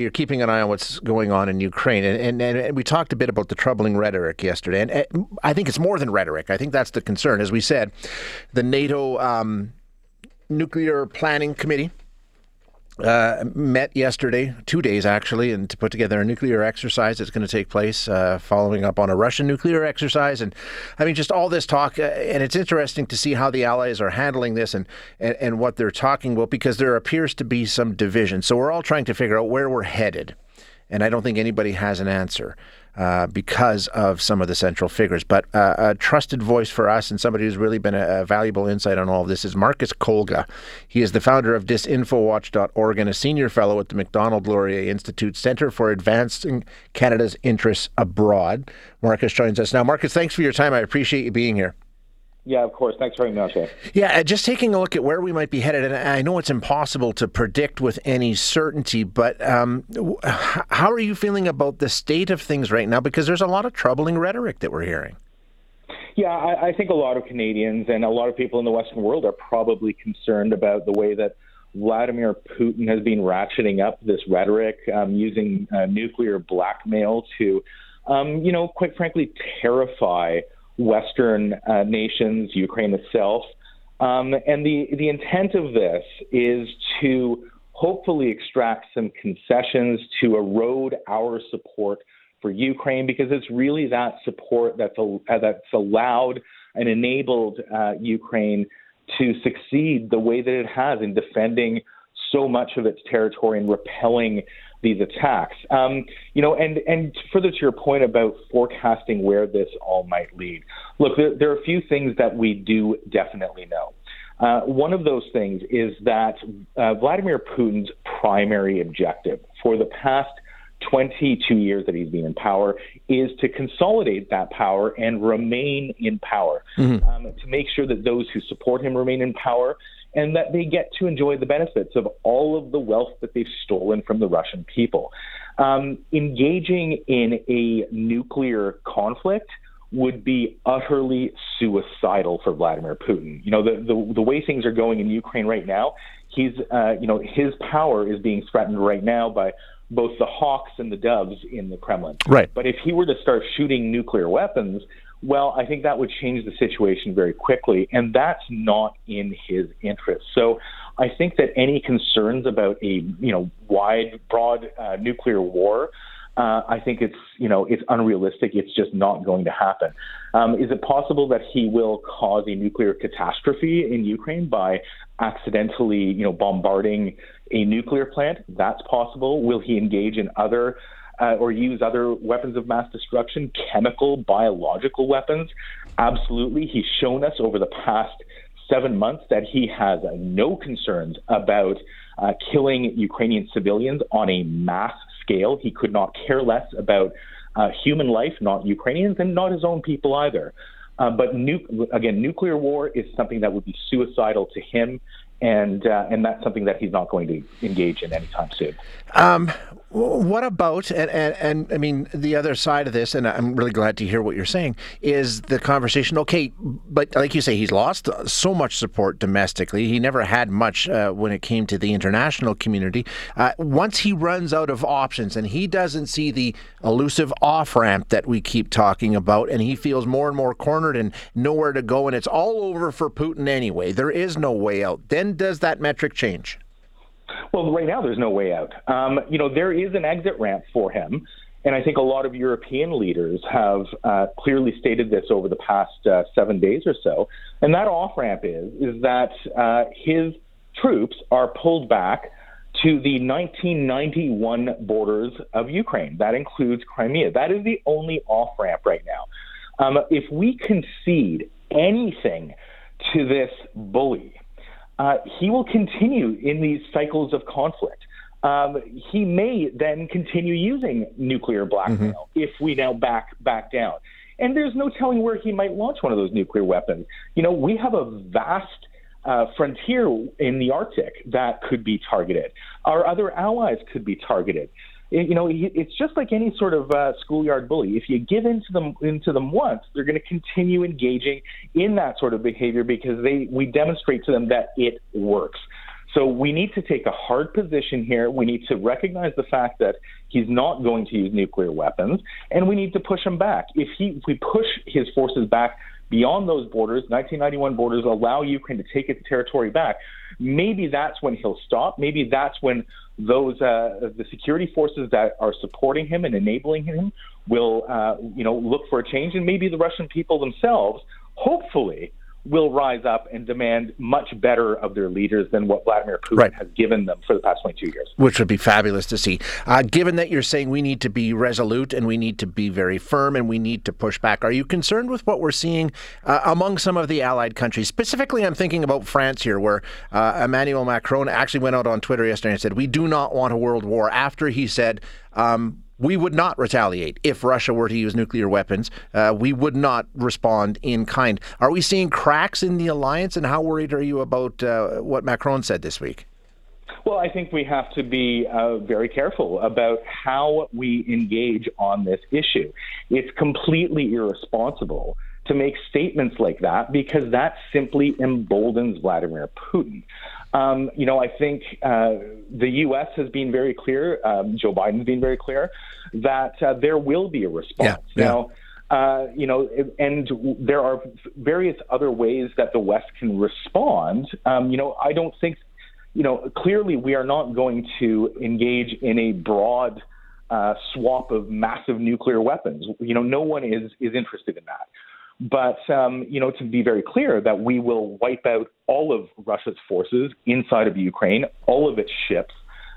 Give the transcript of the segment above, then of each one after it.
You're keeping an eye on what's going on in Ukraine, and, and, and we talked a bit about the troubling rhetoric yesterday. And, I think it's more than rhetoric. I think that's the concern. As we said, the NATO um, Nuclear Planning Committee uh, met yesterday, two days actually, and to put together a nuclear exercise that's going to take place uh, following up on a Russian nuclear exercise. And I mean, just all this talk, uh, and it's interesting to see how the Allies are handling this and, and, and what they're talking about because there appears to be some division. So we're all trying to figure out where we're headed. And I don't think anybody has an answer. Uh, because of some of the central figures. But uh, a trusted voice for us and somebody who's really been a, a, valuable insight on all of this is Marcus Kolga. He is the founder of disinfowatch.org and a senior fellow at the Macdonald Laurier Institute Center for Advancing Canada's Interests Abroad. Marcus joins us now. Marcus, thanks for your time. I appreciate you being here. Yeah, of course. Thanks very much. Yeah, uh, just taking a look at where we might be headed, and I know it's impossible to predict with any certainty, but um, how are you feeling about the state of things right now? Because there's a lot of troubling rhetoric that we're hearing. Yeah, I, I think a lot of Canadians and a lot of people in the Western world are probably concerned about the way that Vladimir Putin has been ratcheting up this rhetoric, um, using uh, nuclear blackmail to, um, you know, quite frankly, terrify Western uh, nations, Ukraine itself. Um, and the, the intent of this is to hopefully extract some concessions to erode our support for Ukraine because it's really that support that's, uh, that's allowed and enabled uh, Ukraine to succeed the way that it has in defending so much of its territory and repelling these attacks. Um, you know, and and further to your point about forecasting where this all might lead. Look, there, there are a few things that we do definitely know. Uh, one of those things is that uh, Vladimir Putin's primary objective for the past 22 years that he's been in power is to consolidate that power and remain in power, mm-hmm. um, to make sure that those who support him remain in power and that they get to enjoy the benefits of all of the wealth that they've stolen from the Russian people. Um, engaging in a nuclear conflict would be utterly suicidal for Vladimir Putin. You know, the, the, the way things are going in Ukraine right now, he's, uh, you know, his power is being threatened right now by both the hawks and the doves in the Kremlin. Right. But if he were to start shooting nuclear weapons, well, I think that would change the situation very quickly, and that's not in his interest. So I think that any concerns about a you know wide, broad uh, nuclear war, uh, I think it's you know it's unrealistic. It's just not going to happen. Um, is it possible that he will cause a nuclear catastrophe in Ukraine by accidentally you know bombarding a nuclear plant? That's possible. Will he engage in other uh, or use other weapons of mass destruction, chemical, biological weapons? Absolutely. He's shown us over the past seven months that he has uh, no concerns about uh, killing Ukrainian civilians on a mass scale. He could not care less about uh, human life, not Ukrainians, and not his own people either. Uh, but nu- again, nuclear war is something that would be suicidal to him and uh, and that's something that he's not going to engage in anytime soon. Um, what about and, and, and I mean the other side of this, and I'm really glad to hear what you're saying is the conversation. Okay, but like you say, he's lost so much support domestically. He never had much uh, when it came to the international community. Uh, once he runs out of options and he doesn't see the elusive off ramp that we keep talking about, and he feels more and more cornered and nowhere to go, and it's all over for Putin anyway. There is no way out. Then does that metric change? Well, right now there's no way out. Um, you know, there is an exit ramp for him. And I think a lot of European leaders have uh, clearly stated this over the past uh, seven days or so. And that off ramp is is that uh, his troops are pulled back to the 1991 borders of Ukraine. That includes Crimea. That is the only off ramp right now. Um, if we concede anything to this bully, uh, he will continue in these cycles of conflict. Um, he may then continue using nuclear blackmail mm-hmm. if we now back back down. And there's no telling where he might launch one of those nuclear weapons. You know, we have a vast uh, frontier in the Arctic that could be targeted. Our other allies could be targeted you know, it's just like any sort of uh, schoolyard bully. If you give into them into them once, they're going to continue engaging in that sort of behavior because they we demonstrate to them that it works. So we need to take a hard position here. We need to recognize the fact that he's not going to use nuclear weapons, and we need to push him back. If he if we push his forces back beyond those borders, 1991 borders allow Ukraine to take its territory back. Maybe that's when he'll stop. Maybe that's when those uh, the security forces that are supporting him and enabling him will uh, you know look for a change, and maybe the Russian people themselves, hopefully, will rise up and demand much better of their leaders than what Vladimir Putin right. has given them for the past 22 years. Which would be fabulous to see. Uh, given that you're saying we need to be resolute and we need to be very firm and we need to push back, are you concerned with what we're seeing uh, among some of the allied countries? Specifically, I'm thinking about France here, where uh, Emmanuel Macron actually went out on Twitter yesterday and said, We do not want a world war after he said, um, we would not retaliate if Russia were to use nuclear weapons. Uh, we would not respond in kind. Are we seeing cracks in the alliance, and how worried are you about uh, what Macron said this week? Well, I think we have to be uh, very careful about how we engage on this issue. It's completely irresponsible to make statements like that because that simply emboldens Vladimir Putin. Um, you know, I think uh, the U.S. has been very clear, um, Joe Biden's been very clear, that uh, there will be a response. Yeah, yeah. Now, uh, you know, and there are various other ways that the West can respond. Um, you know, I don't think, you know, clearly we are not going to engage in a broad uh, swap of massive nuclear weapons. You know, no one is is interested in that. But um, you know, to be very clear, that we will wipe out all of Russia's forces inside of Ukraine, all of its ships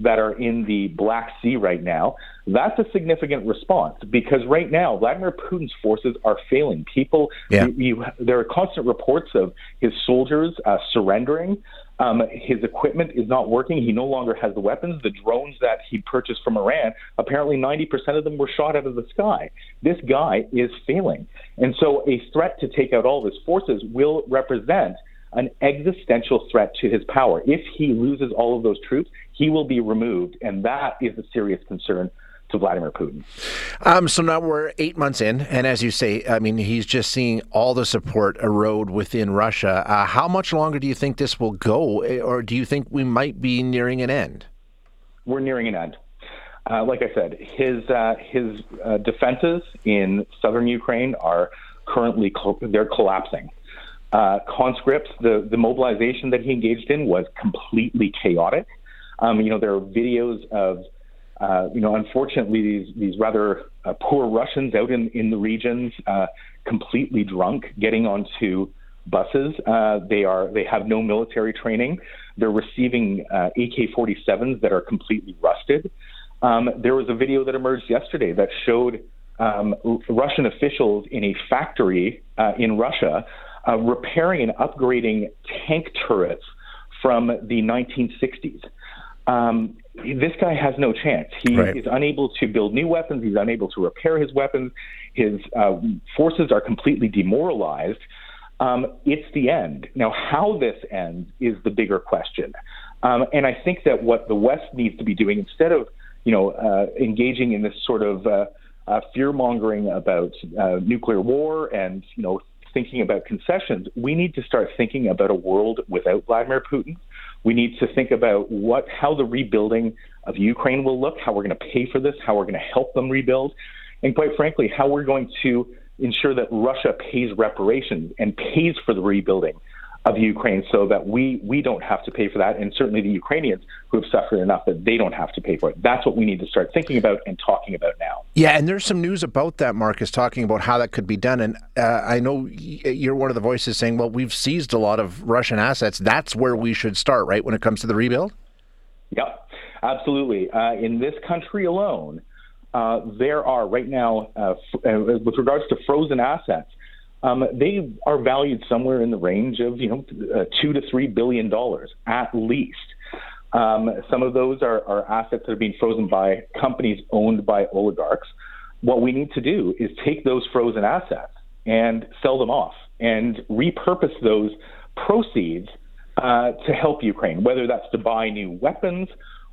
that are in the Black Sea right now. That's a significant response because right now Vladimir Putin's forces are failing. People, yeah. you, you, there are constant reports of his soldiers uh, surrendering. Um, his equipment is not working. He no longer has the weapons. The drones that he purchased from Iran, apparently 90% of them were shot out of the sky. This guy is failing. And so a threat to take out all of his forces will represent an existential threat to his power. If he loses all of those troops, he will be removed. And that is a serious concern to Vladimir Putin. Um, so now we're eight months in, and as you say, I mean, he's just seeing all the support erode within Russia. Uh, how much longer do you think this will go, eh, or do you think we might be nearing an end? We're nearing an end. Uh, like I said, his uh, his uh, defenses in southern Ukraine are currently they're collapsing. Uh, conscripts, the the mobilization that he engaged in was completely chaotic. Um, you know, there are videos of uh, you know, unfortunately, these these rather uh, poor Russians out in in the regions, uh, completely drunk, getting onto buses. Uh, they are they have no military training. They're receiving uh, AK-47s that are completely rusted. Um, there was a video that emerged yesterday that showed um, Russian officials in a factory in Russia repairing and upgrading tank turrets from the 1960s. Um, this guy has no chance. He right. is unable to build new weapons. He's unable to repair his weapons. His uh, forces are completely demoralized. Um, it's the end. Now, how this ends is the bigger question. Um, and I think that what the West needs to be doing, instead of you know uh, engaging in this sort of uh, uh, fear mongering about uh, nuclear war and you know thinking about concessions, we need to start thinking about a world without Vladimir Putin. We need to think about what how the rebuilding of Ukraine will look, how we're going to pay for this, how we're going to help them rebuild, and quite frankly, how we're going to ensure that Russia pays reparations and pays for the rebuilding of Ukraine so that we we don't have to pay for that, and certainly the Ukrainians who have suffered enough that they don't have to pay for it. That's what we need to start thinking about and talking about now. Yeah, and there's some news about that, Marcus, talking about how that could be done. And uh, I know you're one of the voices saying, "Well, we've seized a lot of Russian assets. That's where we should start, right, when it comes to the rebuild." Yep, absolutely. Uh, in this country alone, uh, there are right now, uh, f- uh, with regards to frozen assets um, they are valued somewhere in the range of you know uh, two to three billion dollars at least. Um, some of those are, are assets that are being frozen by companies owned by oligarchs. What we need to do is take those frozen assets and sell them off and repurpose those proceeds uh, to help Ukraine, whether that's to buy new weapons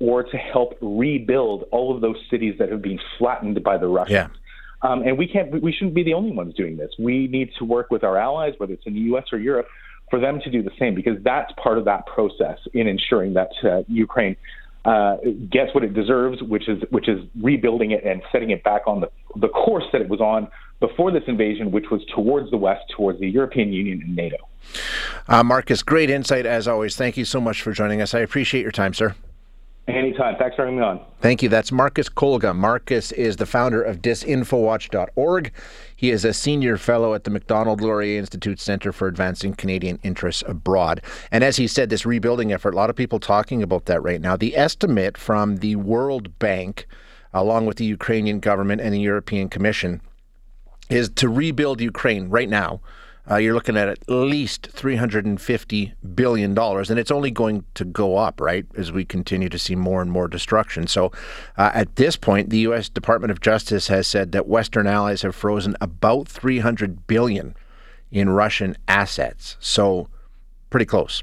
or to help rebuild all of those cities that have been flattened by the Russians. Yeah. Um, and we can't, we shouldn't be the only ones doing this. We need to work with our allies, whether it's in the U.S. or Europe, for them to do the same because that's part of that process in ensuring that uh, Ukraine uh, gets what it deserves, which is which is rebuilding it and setting it back on the the course that it was on before this invasion, which was towards the west, towards the European Union and NATO. Uh, Marcus, great insight as always. Thank you so much for joining us. I appreciate your time, sir. Anytime. Thanks for having me on. Thank you. That's Marcus Kolga. Marcus is the founder of disinfowatch.org. He is a senior fellow at the Macdonald Laurier Institute Center for Advancing Canadian Interests Abroad. And as he said, this rebuilding effort, a lot of people talking about that right now. The estimate from the World Bank, along with the Ukrainian government and the European Commission, is to rebuild Ukraine right now uh, you're looking at at least $350 billion, and it's only going to go up, right, as we continue to see more and more destruction. So uh, at this point, the U.S. Department of Justice has said that Western allies have frozen about 300 billion in Russian assets. So pretty close.